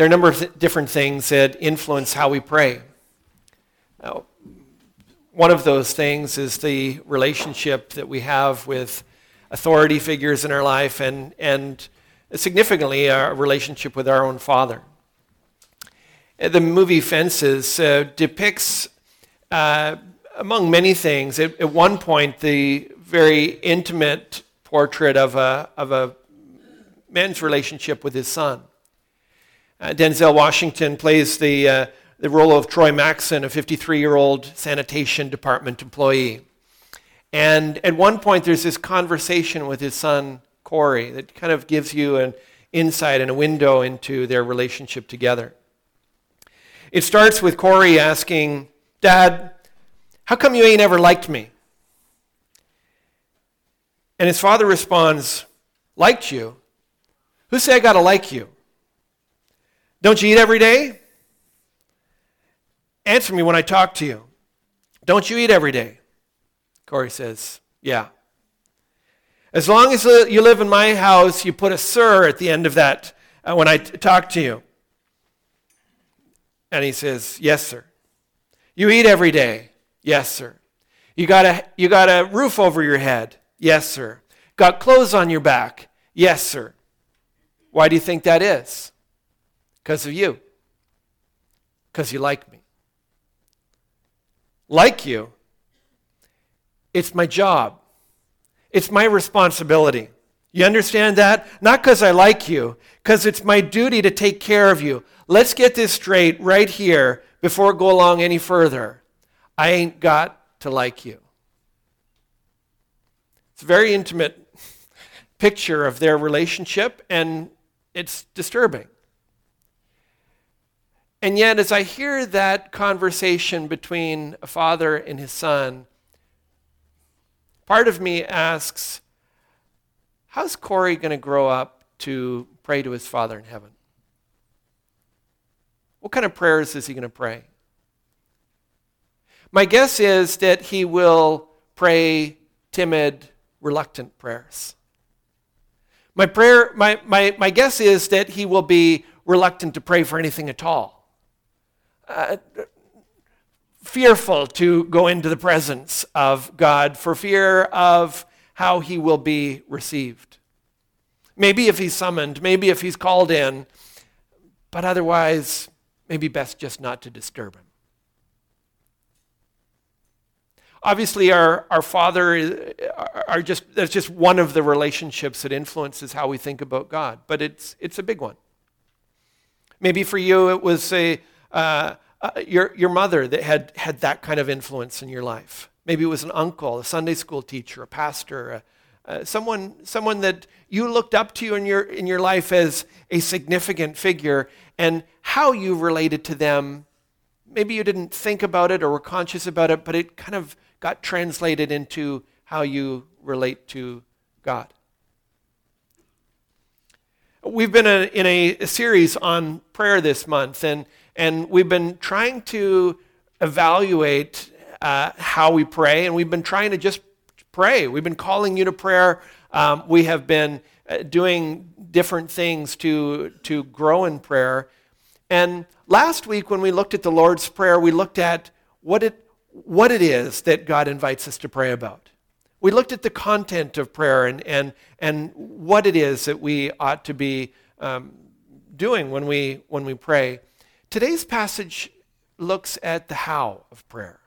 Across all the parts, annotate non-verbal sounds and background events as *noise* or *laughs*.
There are a number of th- different things that influence how we pray. Now, one of those things is the relationship that we have with authority figures in our life and, and significantly our relationship with our own father. The movie Fences uh, depicts, uh, among many things, at, at, one point, the very intimate portrait of a, of a man's relationship with his son. Uh, Denzel Washington plays the, uh, the role of Troy Maxson, a 53 year old sanitation department employee. And at one point, there's this conversation with his son, Corey, that kind of gives you an insight and a window into their relationship together. It starts with Corey asking, Dad, how come you ain't ever liked me? And his father responds, Liked you? Who say I got to like you? Don't you eat every day? Answer me when I talk to you. Don't you eat every day? Corey says, Yeah. As long as you live in my house, you put a sir at the end of that uh, when I t- talk to you. And he says, Yes, sir. You eat every day? Yes, sir. You got a, you got a roof over your head? Yes, sir. Got clothes on your back? Yes, sir. Why do you think that is? Because of you. Because you like me. Like you it's my job. It's my responsibility. You understand that? Not because I like you, because it's my duty to take care of you. Let's get this straight right here before I go along any further. I ain't got to like you. It's a very intimate *laughs* picture of their relationship, and it's disturbing. And yet, as I hear that conversation between a father and his son, part of me asks, how's Corey going to grow up to pray to his Father in heaven? What kind of prayers is he going to pray? My guess is that he will pray timid, reluctant prayers. My, prayer, my, my, my guess is that he will be reluctant to pray for anything at all. Fearful to go into the presence of God for fear of how he will be received. Maybe if he's summoned, maybe if he's called in, but otherwise, maybe best just not to disturb him. Obviously, our, our father are just, that's just one of the relationships that influences how we think about God, but it's, it's a big one. Maybe for you, it was a, uh, uh, your, your mother that had, had that kind of influence in your life. Maybe it was an uncle, a Sunday school teacher, a pastor, uh, someone, someone that you looked up to in your, in your life as a significant figure, and how you related to them. Maybe you didn't think about it or were conscious about it, but it kind of got translated into how you relate to God. We've been a, in a, a series on prayer this month, and and we've been trying to evaluate uh, how we pray, and we've been trying to just pray. We've been calling you to prayer. Um, we have been uh, doing different things to, to grow in prayer. And last week, when we looked at the Lord's Prayer, we looked at what it, what it is that God invites us to pray about. We looked at the content of prayer and, and, and what it is that we ought to be um, doing when we, when we pray. Today's passage looks at the how of prayer.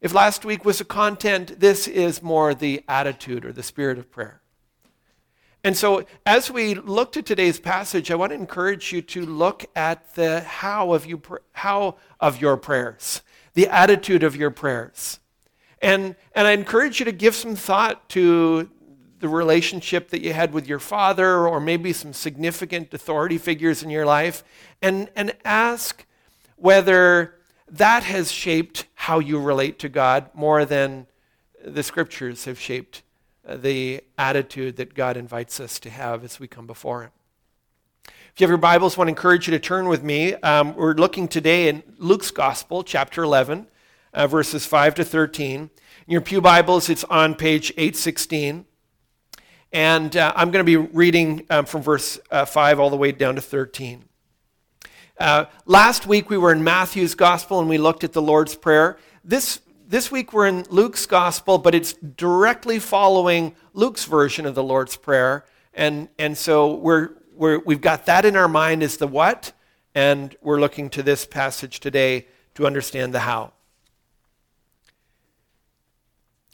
If last week was the content, this is more the attitude or the spirit of prayer. And so, as we look to today's passage, I want to encourage you to look at the how of, you, how of your prayers, the attitude of your prayers. And, and I encourage you to give some thought to the relationship that you had with your father or maybe some significant authority figures in your life and, and ask whether that has shaped how you relate to God more than the scriptures have shaped uh, the attitude that God invites us to have as we come before Him. If you have your Bibles, I want to encourage you to turn with me. Um, we're looking today in Luke's Gospel, chapter 11, uh, verses 5 to 13. In your Pew Bibles, it's on page 816. And uh, I'm going to be reading um, from verse uh, 5 all the way down to 13. Uh, last week we were in Matthew's Gospel and we looked at the Lord's Prayer. This, this week we're in Luke's Gospel, but it's directly following Luke's version of the Lord's Prayer. And, and so we're, we're, we've got that in our mind as the what, and we're looking to this passage today to understand the how.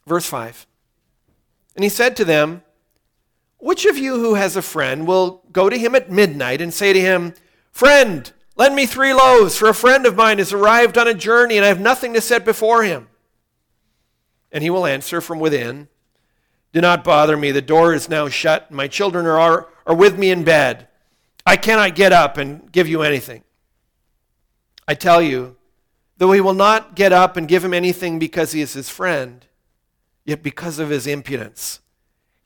Verse 5. And he said to them, Which of you who has a friend will go to him at midnight and say to him, Friend, lend me three loaves, for a friend of mine has arrived on a journey and I have nothing to set before him? And he will answer from within, Do not bother me. The door is now shut, and my children are, are with me in bed. I cannot get up and give you anything. I tell you, though he will not get up and give him anything because he is his friend, Yet because of his impudence,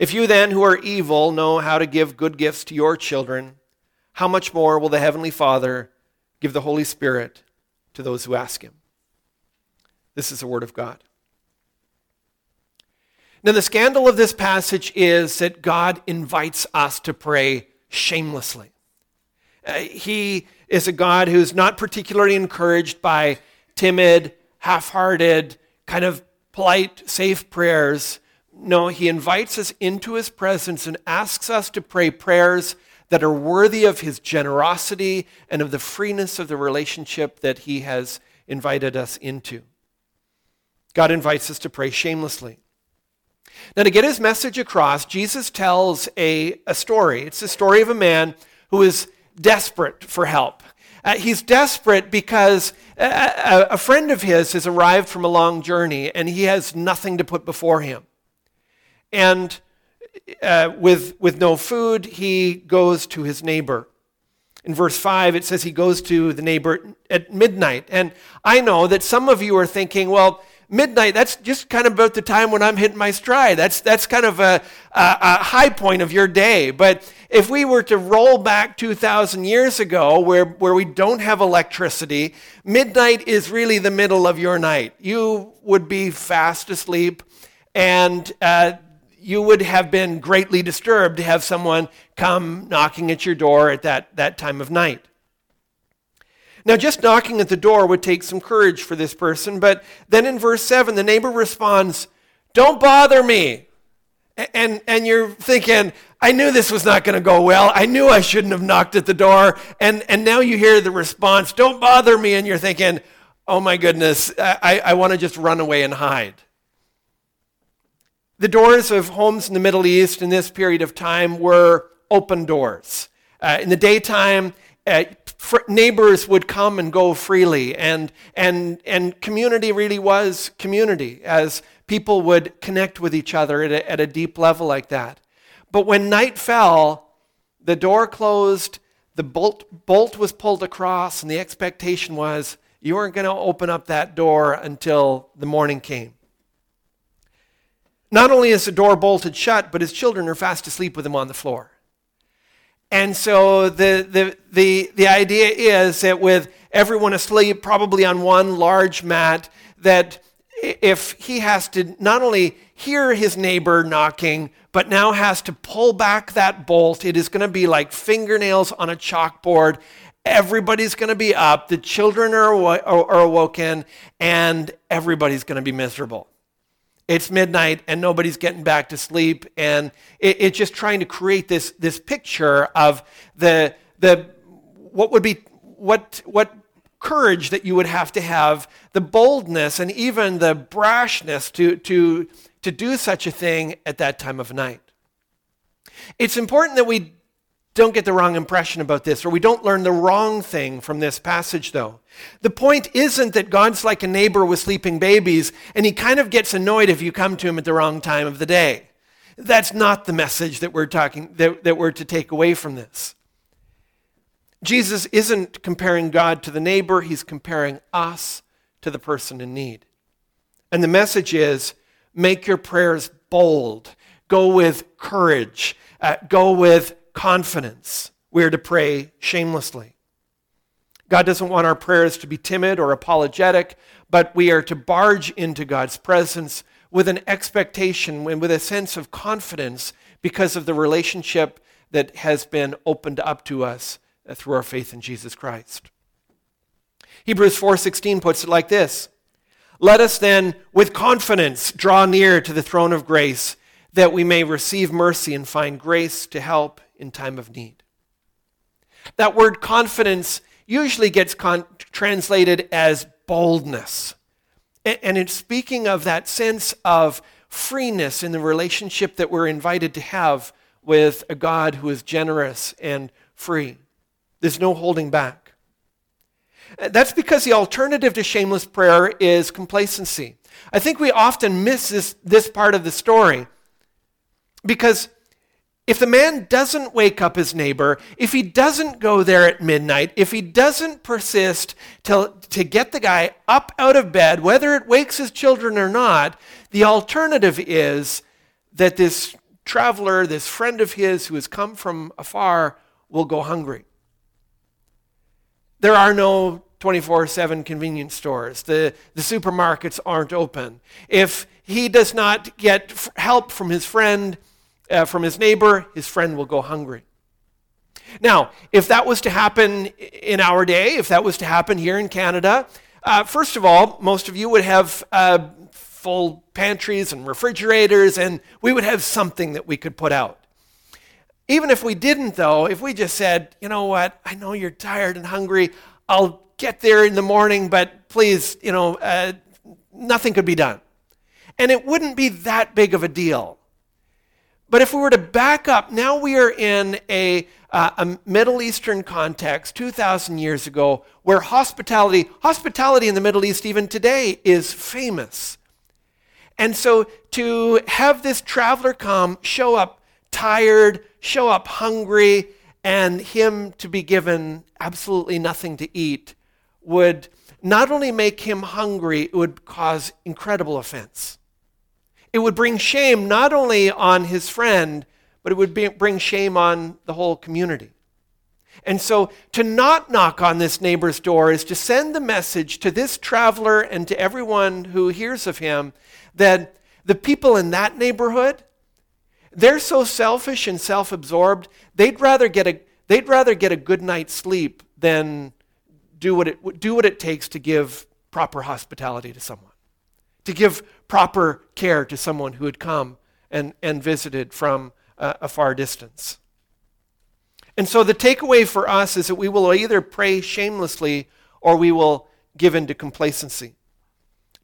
If you then, who are evil, know how to give good gifts to your children, how much more will the Heavenly Father give the Holy Spirit to those who ask Him? This is the Word of God. Now, the scandal of this passage is that God invites us to pray shamelessly. Uh, he is a God who's not particularly encouraged by timid, half hearted, kind of polite, safe prayers no, he invites us into his presence and asks us to pray prayers that are worthy of his generosity and of the freeness of the relationship that he has invited us into. God invites us to pray shamelessly. Now, to get his message across, Jesus tells a, a story. It's the story of a man who is desperate for help. Uh, he's desperate because a, a, a friend of his has arrived from a long journey and he has nothing to put before him. And uh, with, with no food, he goes to his neighbor. In verse 5, it says he goes to the neighbor at midnight. And I know that some of you are thinking, well, midnight, that's just kind of about the time when I'm hitting my stride. That's, that's kind of a, a, a high point of your day. But if we were to roll back 2,000 years ago where, where we don't have electricity, midnight is really the middle of your night. You would be fast asleep, and uh, you would have been greatly disturbed to have someone come knocking at your door at that, that time of night. Now, just knocking at the door would take some courage for this person, but then in verse 7, the neighbor responds, Don't bother me. And, and you're thinking, I knew this was not going to go well. I knew I shouldn't have knocked at the door. And, and now you hear the response, Don't bother me. And you're thinking, Oh my goodness, I, I want to just run away and hide. The doors of homes in the Middle East in this period of time were open doors. Uh, in the daytime, uh, fr- neighbors would come and go freely, and, and, and community really was community as people would connect with each other at a, at a deep level like that. But when night fell, the door closed, the bolt, bolt was pulled across, and the expectation was you weren't going to open up that door until the morning came. Not only is the door bolted shut, but his children are fast asleep with him on the floor. And so the, the, the, the idea is that with everyone asleep, probably on one large mat, that if he has to not only hear his neighbor knocking, but now has to pull back that bolt, it is going to be like fingernails on a chalkboard. Everybody's going to be up, the children are, are awoken, and everybody's going to be miserable it's midnight and nobody's getting back to sleep. And it, it's just trying to create this, this picture of the, the what would be what, what courage that you would have to have the boldness and even the brashness to, to, to do such a thing at that time of night. It's important that we don't get the wrong impression about this, or we don't learn the wrong thing from this passage, though. The point isn't that God's like a neighbor with sleeping babies, and he kind of gets annoyed if you come to him at the wrong time of the day. That's not the message that we're talking that, that we're to take away from this. Jesus isn't comparing God to the neighbor, he's comparing us to the person in need. And the message is make your prayers bold, go with courage, uh, go with confidence. We're to pray shamelessly. God doesn't want our prayers to be timid or apologetic, but we are to barge into God's presence with an expectation and with a sense of confidence because of the relationship that has been opened up to us uh, through our faith in Jesus Christ. Hebrews 4:16 puts it like this: Let us then with confidence draw near to the throne of grace that we may receive mercy and find grace to help in time of need. That word confidence usually gets con- translated as boldness. And it's speaking of that sense of freeness in the relationship that we're invited to have with a God who is generous and free. There's no holding back. Uh, that's because the alternative to shameless prayer is complacency. I think we often miss this, this part of the story because if the man doesn't wake up his neighbor, if he doesn't go there at midnight, if he doesn't persist to, to get the guy up out of bed, whether it wakes his children or not, the alternative is that this traveler, this friend of his who has come from afar, will go hungry. There are no 24 7 convenience stores. The, the supermarkets aren't open. If he does not get help from his friend, uh, from his neighbor, his friend will go hungry. Now, if that was to happen in our day, if that was to happen here in Canada, uh, first of all, most of you would have uh, full pantries and refrigerators, and we would have something that we could put out. Even if we didn't, though, if we just said, you know what, I know you're tired and hungry, I'll get there in the morning, but please, you know, uh, nothing could be done. And it wouldn't be that big of a deal. But if we were to back up, now we are in a, uh, a Middle Eastern context 2,000 years ago where hospitality, hospitality in the Middle East even today is famous. And so to have this traveler come, show up tired, show up hungry, and him to be given absolutely nothing to eat would not only make him hungry, it would cause incredible offense. It would bring shame not only on his friend, but it would be, bring shame on the whole community. And so to not knock on this neighbor's door is to send the message to this traveler and to everyone who hears of him that the people in that neighborhood, they're so selfish and self-absorbed, they'd rather get a, they'd rather get a good night's sleep than do what, it, do what it takes to give proper hospitality to someone, to give proper care to someone who had come and, and visited from a, a far distance. And so the takeaway for us is that we will either pray shamelessly or we will give in to complacency.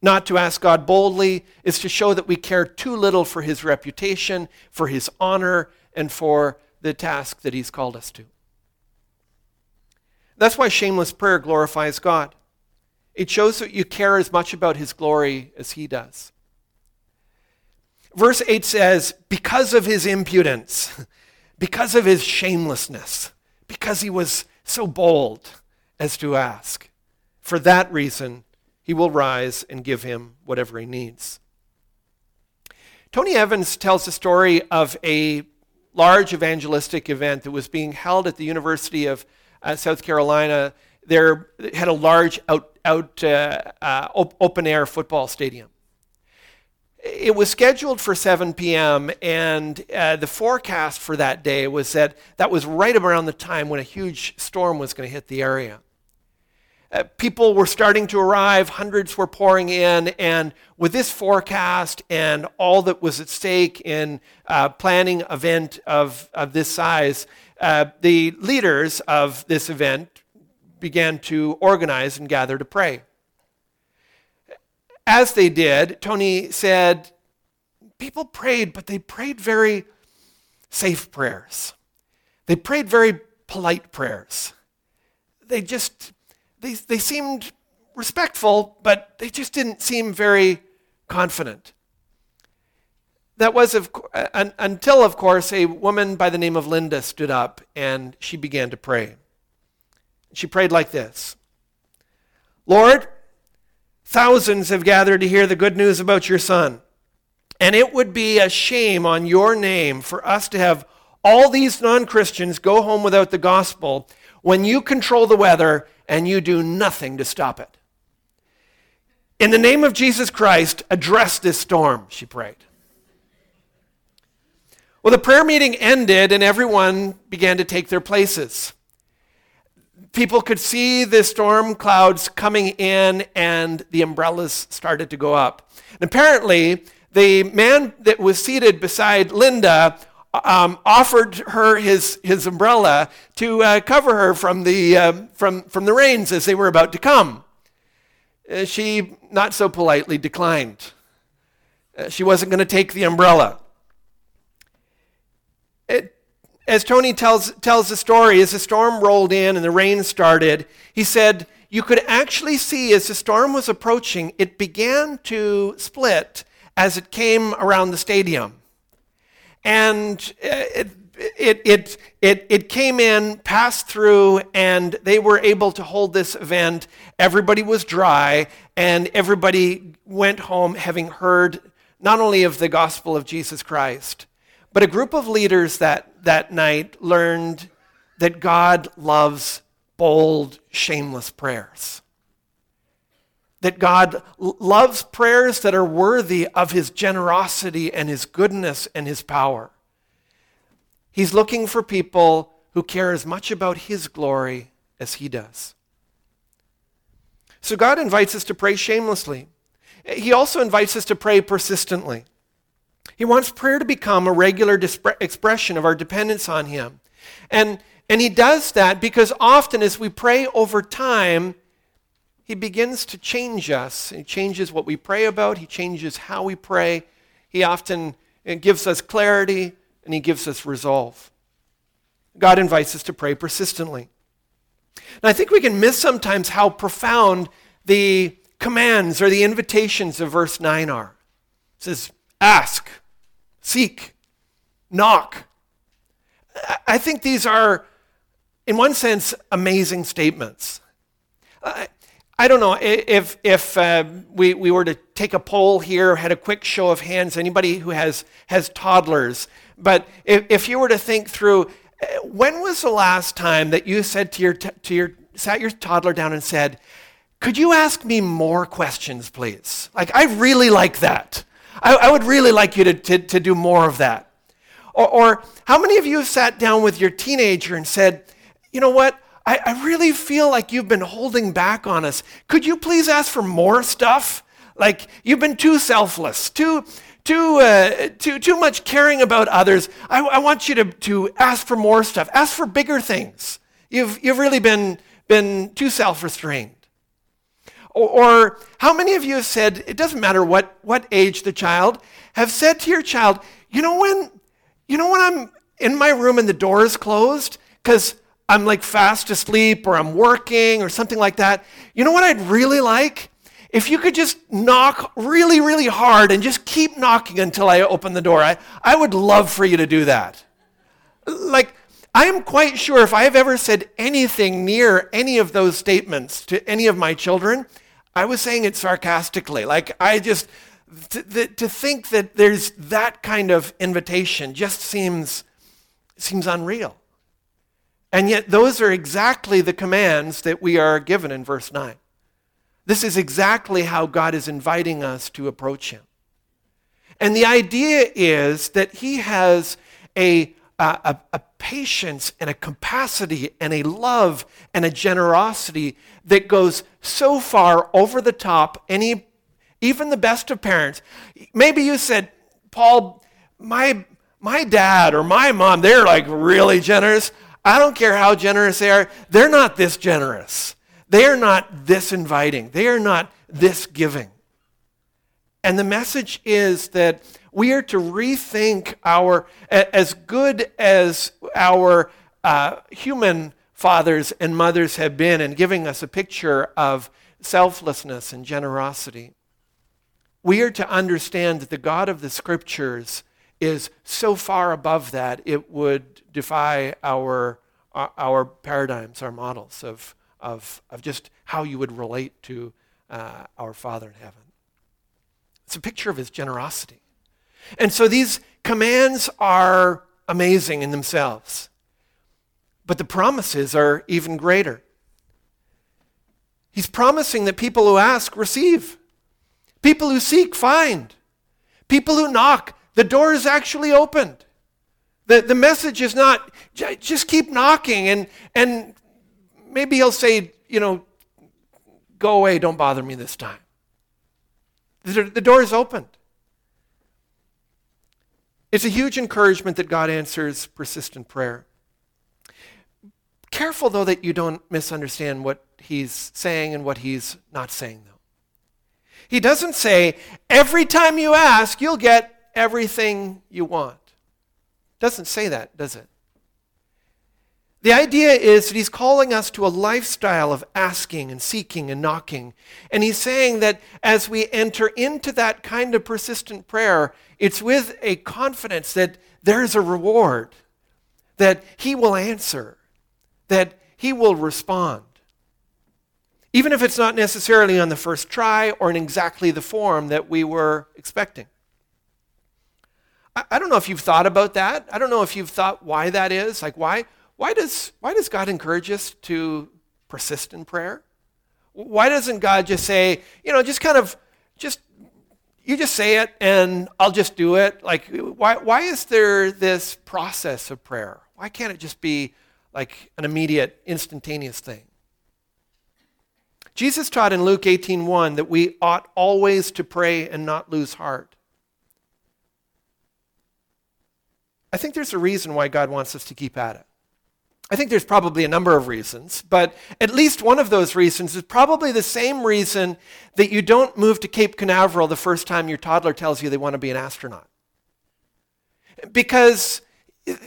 Not to ask God boldly is to show that we care too little for his reputation, for his honor, and for the task that he's called us to. That's why shameless prayer glorifies God. It shows that you care as much about his glory as he does. Verse 8 says, Because of his impudence, because of his shamelessness, because he was so bold as to ask, for that reason, he will rise and give him whatever he needs. Tony Evans tells the story of a large evangelistic event that was being held at the University of uh, South Carolina. There had a large out, out uh, uh, open air football stadium. It was scheduled for 7 p.m., and uh, the forecast for that day was that that was right around the time when a huge storm was going to hit the area. Uh, people were starting to arrive, hundreds were pouring in, and with this forecast and all that was at stake in uh, planning an event of, of this size, uh, the leaders of this event began to organize and gather to pray. As they did, Tony said, people prayed, but they prayed very safe prayers. They prayed very polite prayers. They just they, they seemed respectful, but they just didn't seem very confident. That was of, uh, until, of course, a woman by the name of Linda stood up and she began to pray. She prayed like this Lord, thousands have gathered to hear the good news about your son. And it would be a shame on your name for us to have all these non Christians go home without the gospel when you control the weather and you do nothing to stop it. In the name of Jesus Christ, address this storm, she prayed. Well, the prayer meeting ended and everyone began to take their places. People could see the storm clouds coming in and the umbrellas started to go up. And apparently, the man that was seated beside Linda um, offered her his, his umbrella to uh, cover her from the, uh, from, from the rains as they were about to come. Uh, she not so politely declined. Uh, she wasn't going to take the umbrella. It, as Tony tells, tells the story, as the storm rolled in and the rain started, he said, You could actually see as the storm was approaching, it began to split as it came around the stadium. And it, it, it, it, it came in, passed through, and they were able to hold this event. Everybody was dry, and everybody went home having heard not only of the gospel of Jesus Christ, but a group of leaders that, that night learned that God loves bold, shameless prayers. That God loves prayers that are worthy of his generosity and his goodness and his power. He's looking for people who care as much about his glory as he does. So God invites us to pray shamelessly. He also invites us to pray persistently. He wants prayer to become a regular expression of our dependence on Him. And, and He does that because often as we pray over time, He begins to change us. He changes what we pray about, He changes how we pray. He often uh, gives us clarity and He gives us resolve. God invites us to pray persistently. And I think we can miss sometimes how profound the commands or the invitations of verse 9 are. It says, ask, seek, knock. I think these are, in one sense, amazing statements. I, don't know if, if uh, we, we were to take a poll here, had a quick show of hands, anybody who has, has toddlers, but if, if you were to think through, uh, when was the last time that you said to your, to your, sat your toddler down and said, could you ask me more questions, please? Like, I really like that. I, I would really like you to, to, to do more of that. Or, or, how many of you have sat down with your teenager and said, you know what? I, I really feel like you've been holding back on us. Could you please ask for more stuff? Like, you've been too selfless, too, too, uh, too, too much caring about others. I, I want you to, to ask for more stuff. Ask for bigger things. You've, you've really been, been too self restrained. Or, how many of you have said, it doesn't matter what, what age the child, have said to your child, you know when, you know when I'm in my room and the door is closed because I'm like fast asleep or I'm working or something like that. You know what I'd really like? If you could just knock really, really hard and just keep knocking until I open the door. I, I would love for you to do that. Like, I am quite sure if I have ever said anything near any of those statements to any of my children, I was saying it sarcastically. Like, I just, to, to think that there's that kind of invitation just seems, seems unreal. And yet, those are exactly the commands that we are given in verse 9. This is exactly how God is inviting us to approach Him. And the idea is that He has a, a, a, patience and a capacity and a love and a generosity that goes so far over the top any even the best of parents. Maybe you said paul my my dad or my mom they're like really generous. I don't care how generous they are they're not this generous. They are not this inviting. They are not this giving. And the message is that we are to rethink our, as good as our uh, human fathers and mothers have been in giving us a picture of selflessness and generosity. We are to understand that the God of the scriptures is so far above that it would defy our, our paradigms, our models of, of, of just how you would relate to uh, our Father in heaven. It's a picture of his generosity. And so these commands are amazing in themselves, but the promises are even greater. He's promising that people who ask receive, people who seek find, people who knock, the door is actually opened. The, the message is not just keep knocking and, and maybe he'll say, you know, go away, don't bother me this time. The, the door is opened. It's a huge encouragement that God answers persistent prayer. Careful, though, that you don't misunderstand what he's saying and what he's not saying, though. He doesn't say, every time you ask, you'll get everything you want. Doesn't say that, does it? The idea is that he's calling us to a lifestyle of asking and seeking and knocking. And he's saying that as we enter into that kind of persistent prayer, it's with a confidence that there's a reward, that he will answer, that he will respond. Even if it's not necessarily on the first try or in exactly the form that we were expecting. I, don't know if you've thought about that. I don't know if you've thought why that is. Like, why? Why does, why does God encourage us to persist in prayer? Why doesn't God just say, you know, just kind of, just, you just say it and I'll just do it? Like, why, why is there this process of prayer? Why can't it just be like an immediate, instantaneous thing? Jesus taught in Luke 18:1 that we ought always to pray and not lose heart. I think there's a reason why God wants us to keep at it. I think there's probably a number of reasons, but at least one of those reasons is probably the same reason that you don't move to Cape Canaveral the first time your toddler tells you they want to be an astronaut. Because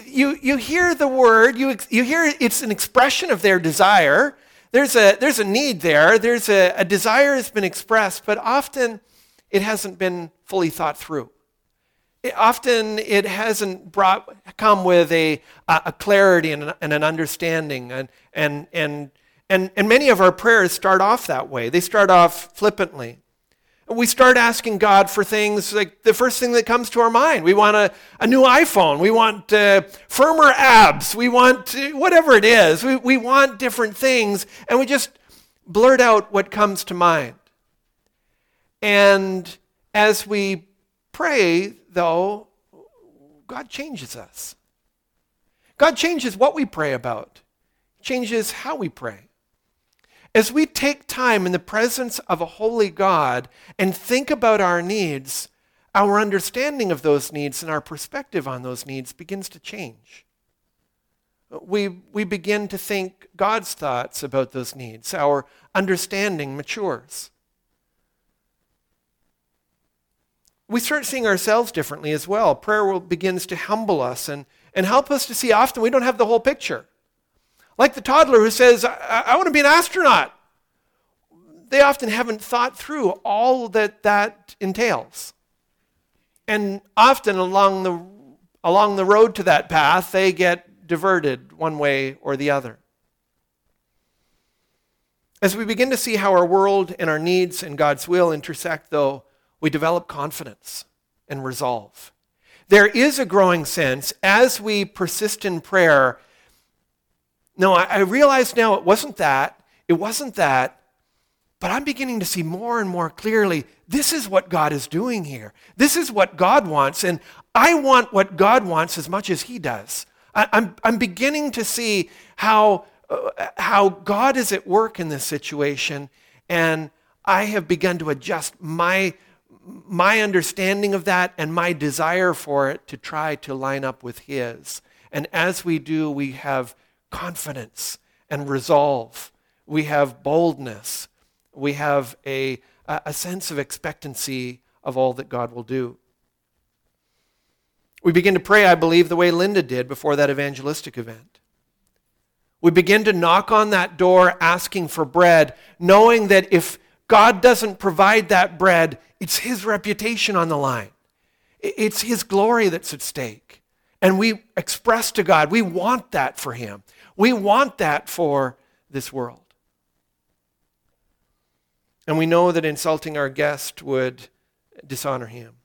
you, you hear the word, you, you hear it's an expression of their desire. There's a, there's a need there, there's a, a desire has been expressed, but often it hasn't been fully thought through often it hasn't brought come with a, a clarity and, and an understanding and, and, and, and, and many of our prayers start off that way they start off flippantly we start asking God for things like the first thing that comes to our mind. We want a, a new iPhone. We want uh, firmer abs. We want uh, whatever it is. We, we want different things, and we just blurt out what comes to mind. And as we pray, though, God changes us. God changes what we pray about, changes how we pray. As we take time in the presence of a holy God and think about our needs, our understanding of those needs and our perspective on those needs begins to change. We, we begin to think God's thoughts about those needs. Our understanding matures. We start seeing ourselves differently as well. Prayer will, begins to humble us and, and help us to see often we don't have the whole picture. Like the toddler who says, I, I want to be an astronaut. They often haven't thought through all that that entails. And often along the, along the road to that path, they get diverted one way or the other. As we begin to see how our world and our needs and God's will intersect, though, we develop confidence and resolve. There is a growing sense as we persist in prayer. No, I, I realize now it wasn't that. It wasn't that. But I'm beginning to see more and more clearly this is what God is doing here. This is what God wants. And I want what God wants as much as He does. I, am I'm, I'm beginning to see how, uh, how God is at work in this situation. And I have begun to adjust my my understanding of that and my desire for it to try to line up with His. And as we do, we have confidence and resolve. We have boldness. We have a, a sense of expectancy of all that God will do. We begin to pray, I believe, the way Linda did before that evangelistic event. We begin to knock on that door asking for bread, knowing that if God doesn't provide that bread, it's his reputation on the line. It's his glory that's at stake. And we express to God, we want that for him. We want that for this world. And we know that insulting our guest would dishonor him.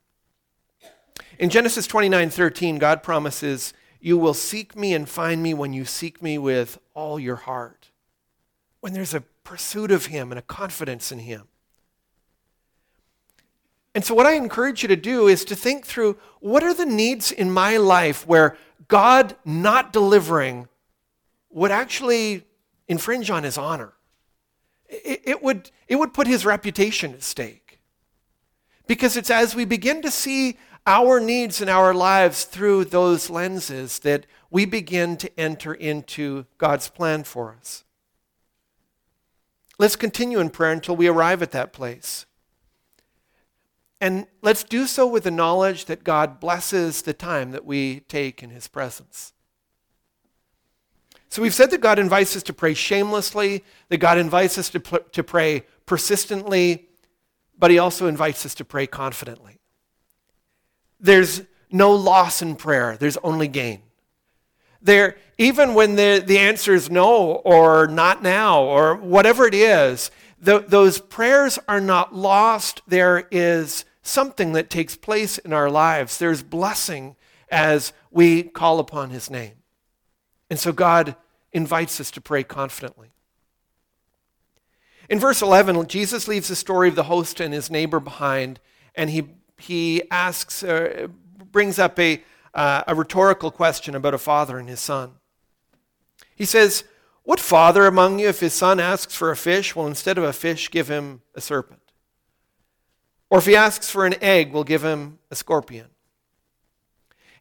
In Genesis 29 13, God promises, You will seek me and find me when you seek me with all your heart. When there's a pursuit of him and a confidence in him. And so, what I encourage you to do is to think through what are the needs in my life where God not delivering would actually infringe on his honor. It, it, would, it would put his reputation at stake. Because it's as we begin to see our needs in our lives through those lenses that we begin to enter into God's plan for us. Let's continue in prayer until we arrive at that place. And let's do so with the knowledge that God blesses the time that we take in His presence. So we've said that God invites us to pray shamelessly, that God invites us to, to pray persistently, but He also invites us to pray confidently. There's no loss in prayer, there's only gain. There, even when the, the answer is no or not now or whatever it is, the, those prayers are not lost. There is something that takes place in our lives. There's blessing as we call upon his name. And so God invites us to pray confidently. In verse 11, Jesus leaves the story of the host and his neighbor behind, and he, he asks, uh, brings up a, uh, a rhetorical question about a father and his son. He says, what father among you, if his son asks for a fish, will instead of a fish give him a serpent? Or if he asks for an egg, will give him a scorpion?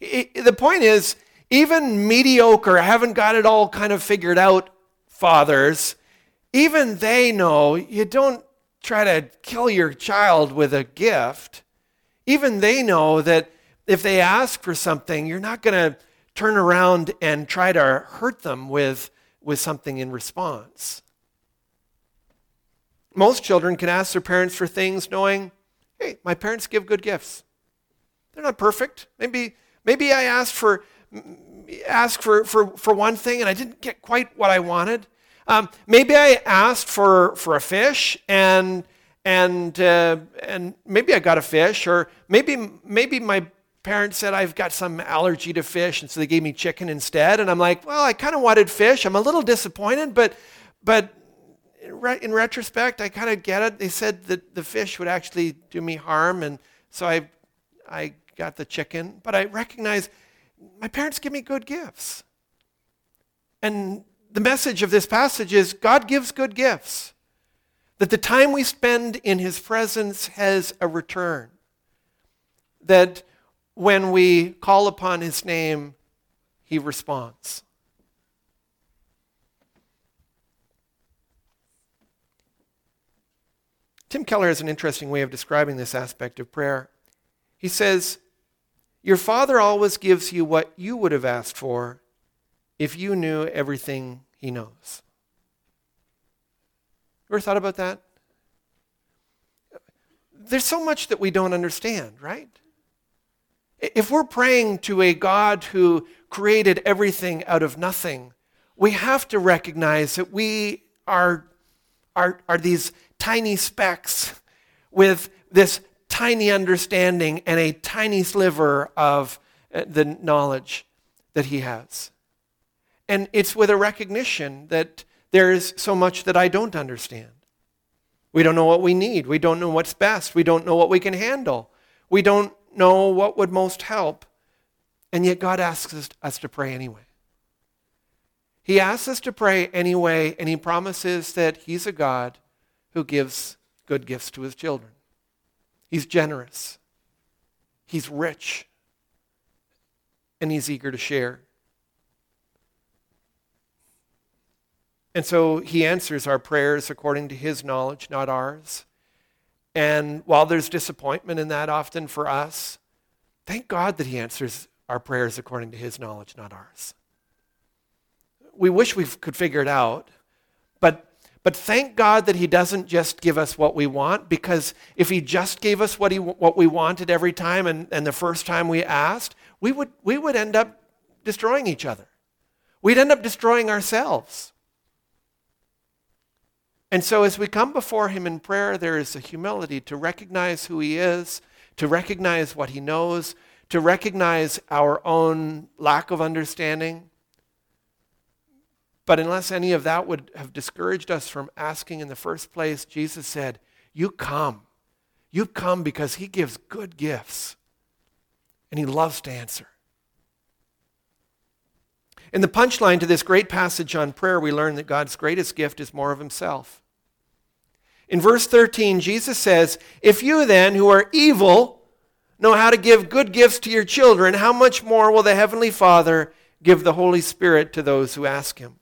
the point is, even mediocre, haven't got it all kind of figured out fathers, even they know you don't try to kill your child with a gift. Even they know that if they ask for something, you're not going to turn around and try to hurt them with with something in response. Most children can ask their parents for things knowing, hey, my parents give good gifts. They're not perfect. Maybe, maybe I asked for, asked for, for, for one thing and I didn't get quite what I wanted. Um, maybe I asked for, for a fish and, and, uh, and maybe I got a fish, or maybe, maybe my parents said I've got some allergy to fish, and so they gave me chicken instead. And I'm like, well, I kind of wanted fish. I'm a little disappointed, but, but in retrospect, I kind of get it. They said that the fish would actually do me harm, and so I, I got the chicken. But I recognize my parents give me good gifts. And the message of this passage is God gives good gifts. That the time we spend in His presence has a return. That when we call upon his name, he responds. Tim Keller has an interesting way of describing this aspect of prayer. He says, Your Father always gives you what you would have asked for if you knew everything He knows. Ever thought about that? There's so much that we don't understand, right? If we're praying to a God who created everything out of nothing, we have to recognize that we are, are, are these tiny specks with this tiny understanding and a tiny sliver of uh, the knowledge that He has. And it's with a recognition that there is so much that I don't understand. We don't know what we need. We don't know what's best. We don't know what we can handle. We don't know what would most help, and yet God asks us, us to pray anyway. He asks us to pray anyway, and He promises that He's a God who gives good gifts to His children. He's generous, He's rich, and He's eager to share. And so He answers our prayers according to His knowledge, not ours. And while there's disappointment in that often for us, thank God that He answers our prayers according to His knowledge, not ours. We wish we could figure it out, but, but thank God that He doesn't just give us what we want, because if He just gave us what, he, what we wanted every time and, and the first time we asked, we would, we would end up destroying each other. We'd end up destroying ourselves. And so, as we come before Him in prayer, there is a humility to recognize who He is, to recognize what He knows, to recognize our own lack of understanding. But unless any of that would have discouraged us from asking in the first place, Jesus said, You come. You come because He gives good gifts and He loves to answer. In the punchline to this great passage on prayer, we learn that God's greatest gift is more of Himself. In verse 13, Jesus says, If you then, who are evil, know how to give good gifts to your children, how much more will the Heavenly Father give the Holy Spirit to those who ask Him?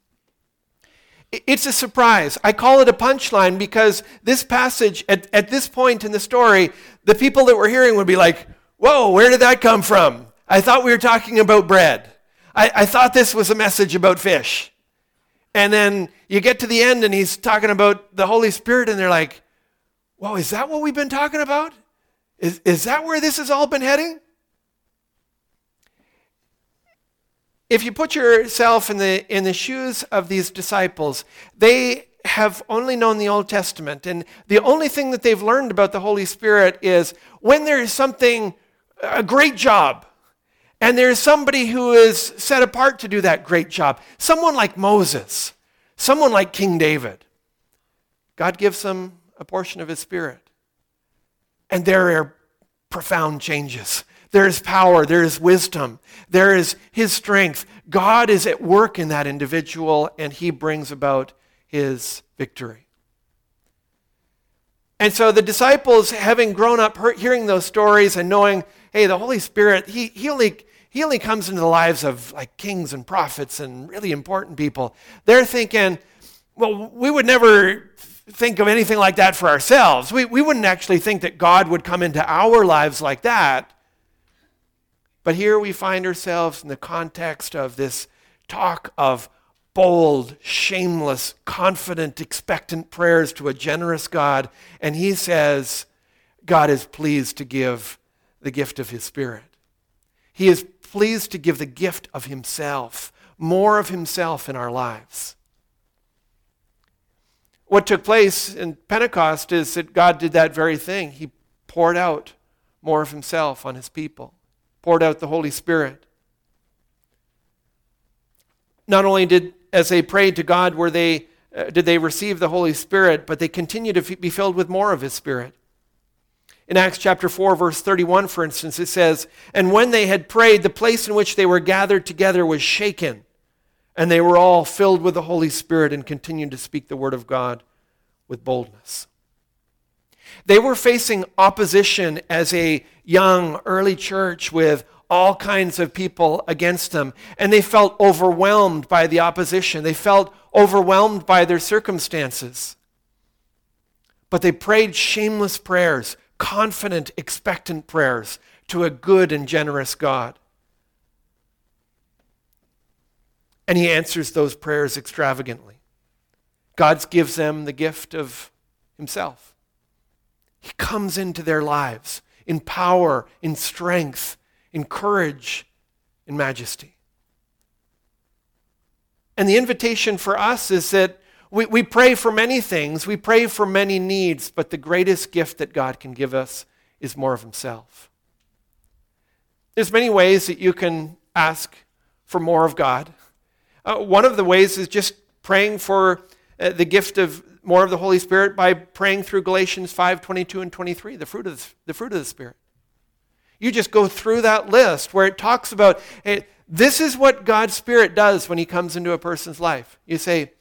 It's a surprise. I call it a punchline because this passage, at, at this point in the story, the people that were hearing would be like, Whoa, where did that come from? I thought we were talking about bread. I, I thought this was a message about fish. And then you get to the end and he's talking about the Holy Spirit, and they're like, Whoa, is that what we've been talking about? Is, is that where this has all been heading? If you put yourself in the, in the shoes of these disciples, they have only known the Old Testament. And the only thing that they've learned about the Holy Spirit is when there is something, a great job, and there's somebody who is set apart to do that great job. Someone like Moses, someone like King David. God gives them a portion of his spirit. And there are profound changes. There is power, there is wisdom, there is his strength. God is at work in that individual, and he brings about his victory. And so the disciples, having grown up hearing those stories and knowing, hey, the Holy Spirit, he, he only he only comes into the lives of like kings and prophets and really important people. They're thinking, well, we would never think of anything like that for ourselves. We, we wouldn't actually think that God would come into our lives like that. But here we find ourselves in the context of this talk of bold, shameless, confident, expectant prayers to a generous God. And he says, God is pleased to give the gift of his Spirit. He is pleased to give the gift of Himself, more of Himself in our lives. What took place in Pentecost is that God did that very thing. He poured out more of Himself on His people, poured out the Holy Spirit. Not only did, as they prayed to God, were they, uh, did they receive the Holy Spirit, but they continued to f- be filled with more of His Spirit. In Acts chapter 4, verse 31, for instance, it says, And when they had prayed, the place in which they were gathered together was shaken, and they were all filled with the Holy Spirit and continued to speak the word of God with boldness. They were facing opposition as a young, early church with all kinds of people against them, and they felt overwhelmed by the opposition. They felt overwhelmed by their circumstances. But they prayed shameless prayers confident, expectant prayers to a good and generous God. And he answers those prayers extravagantly. God gives them the gift of himself. He comes into their lives in power, in strength, in courage, in majesty. And the invitation for us is that we, we pray for many things, we pray for many needs, but the greatest gift that God can give us is more of Himself. There's many ways that you can ask for more of God. Uh, one of the ways is just praying for uh, the gift of more of the Holy Spirit by praying through Galatians 5 22 and 23, the fruit of the, the, fruit of the Spirit. You just go through that list where it talks about hey, this is what God's Spirit does when He comes into a person's life. You say,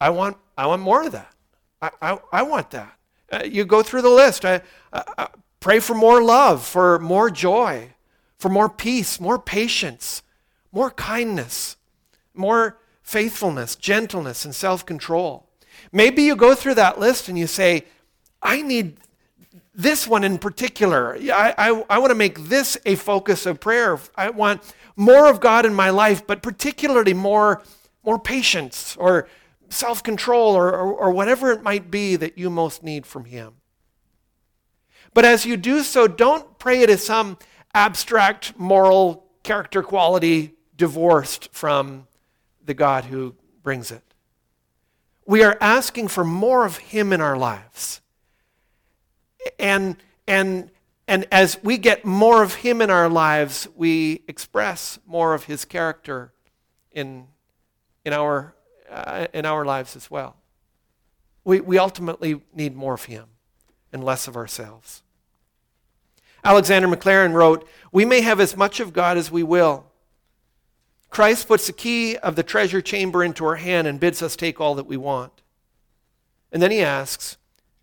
I want, I want more of that. I, I, I want that. Uh, you go through the list. I, I, pray for more love, for more joy, for more peace, more patience, more kindness, more faithfulness, gentleness, and self control. Maybe you go through that list and you say, I need this one in particular. I, I, I want to make this a focus of prayer. I want more of God in my life, but particularly more, more patience or self control or, or, or, whatever it might be that you most need from Him. But as you do so, don't pray it as some abstract moral character quality divorced from the God who brings it. We are asking for more of Him in our lives. And, and, and as we get more of Him in our lives, we express more of His character in, in, our, uh, in our lives as well. We, we ultimately need more of Him and less of ourselves. Alexander Maclaren wrote, We may have as much of God as we will. Christ puts the key of the treasure chamber into our hand and bids us take all that we want. And then he asks,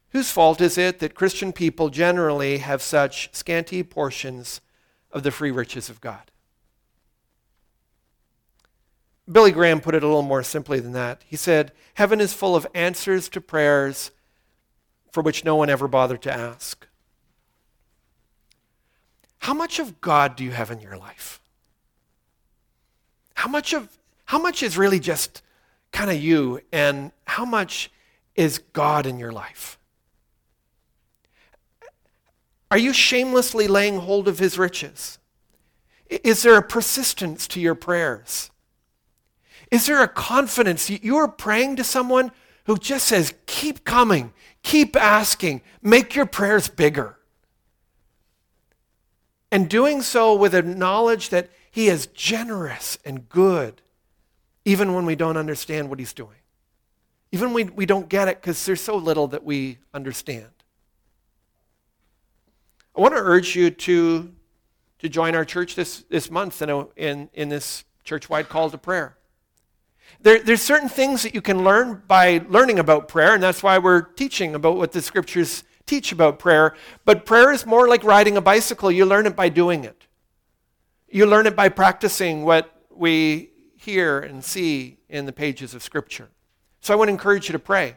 Whose fault is it that Christian people generally have such scanty portions of the free riches of God? Billy Graham put it a little more simply than that. He said, Heaven is full of answers to prayers for which no one ever bothered to ask. How much of God do you have in your life? How much of how much is really just kind of you and how much is God in your life? Are you shamelessly laying hold of his riches? Is there a persistence to your prayers? Is there a confidence? You are praying to someone who just says, keep coming, keep asking, make your prayers bigger. And doing so with a knowledge that He is generous and good, even when we don't understand what He's doing. Even when we, we don't get it because there's so little that we understand. I want to urge you to, to join our church this, this month in, a, in, in this church wide call to prayer. There, there's certain things that you can learn by learning about prayer, and that's why we're teaching about what the scriptures teach about prayer. But prayer is more like riding a bicycle. You learn it by doing it, you learn it by practicing what we hear and see in the pages of Scripture. So I want to encourage you to pray.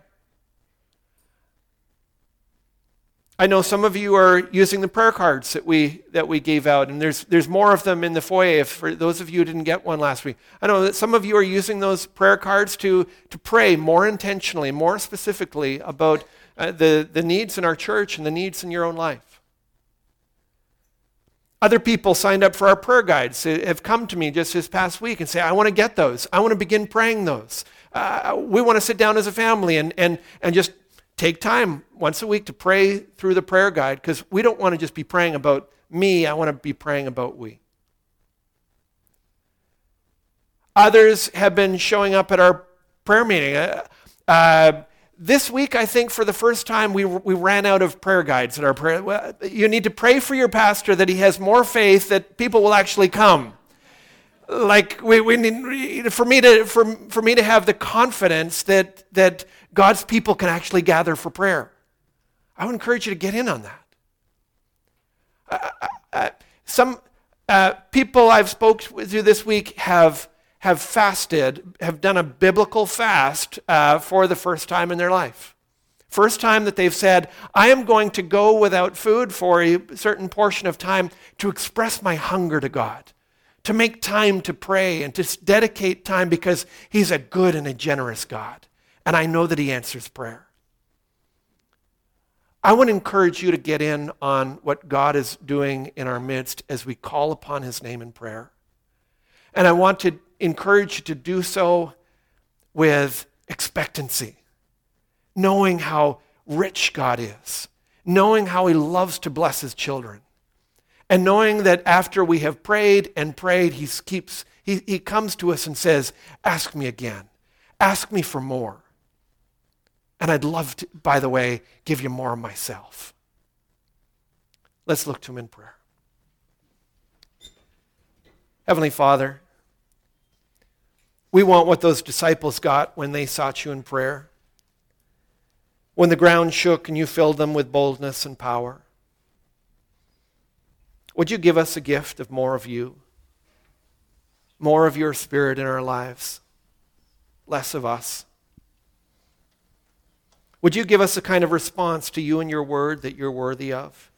I know some of you are using the prayer cards that we that we gave out, and there's there's more of them in the foyer. For those of you who didn't get one last week, I know that some of you are using those prayer cards to to pray more intentionally, more specifically about uh, the the needs in our church and the needs in your own life. Other people signed up for our prayer guides have come to me just this past week and say, "I want to get those. I want to begin praying those. Uh, we want to sit down as a family and and and just take time once a week to pray through the prayer guide because we don't want to just be praying about me, I want to be praying about we. Others have been showing up at our prayer meeting. Uh, uh, this week, I think for the first time, we, we ran out of prayer guides at our prayer. Well, you need to pray for your pastor that he has more faith that people will actually come. Like we, we need for me to for, for me to have the confidence that that God's people can actually gather for prayer. I would encourage you to get in on that. Uh, uh, uh some uh, people I've spoke with you this week have have fasted, have done a biblical fast uh, for the first time in their life. First time that they've said, I am going to go without food for a certain portion of time to express my hunger to God, to make time to pray and to dedicate time because He's a good and a generous God and I know that He answers prayer. I want to encourage you to get in on what God is doing in our midst as we call upon His name in prayer. And I want to encourage you to do so with expectancy, knowing how rich God is, knowing how He loves to bless His children, and knowing that after we have prayed and prayed, He keeps He, he comes to us and says, Ask me again. Ask me for more. And I'd love to, by the way, give you more of myself. Let's look to him in prayer. Heavenly Father, we want what those disciples got when they sought you in prayer. When the ground shook and you filled them with boldness and power. Would you give us a gift of more of you? More of your spirit in our lives, less of us. Would you give us a kind of response to you and your word that you're worthy of?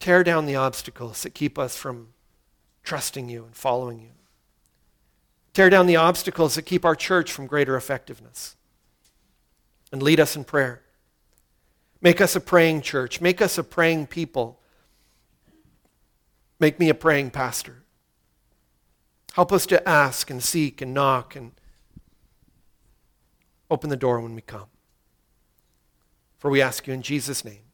Tear down the obstacles that keep us from trusting you and following you. Tear down the obstacles that keep our church from greater effectiveness. And lead us in prayer. Make us a praying church. Make us a praying people. Make me a praying pastor. Help us to ask and seek and knock and open the door when we come. For we ask you in Jesus' name.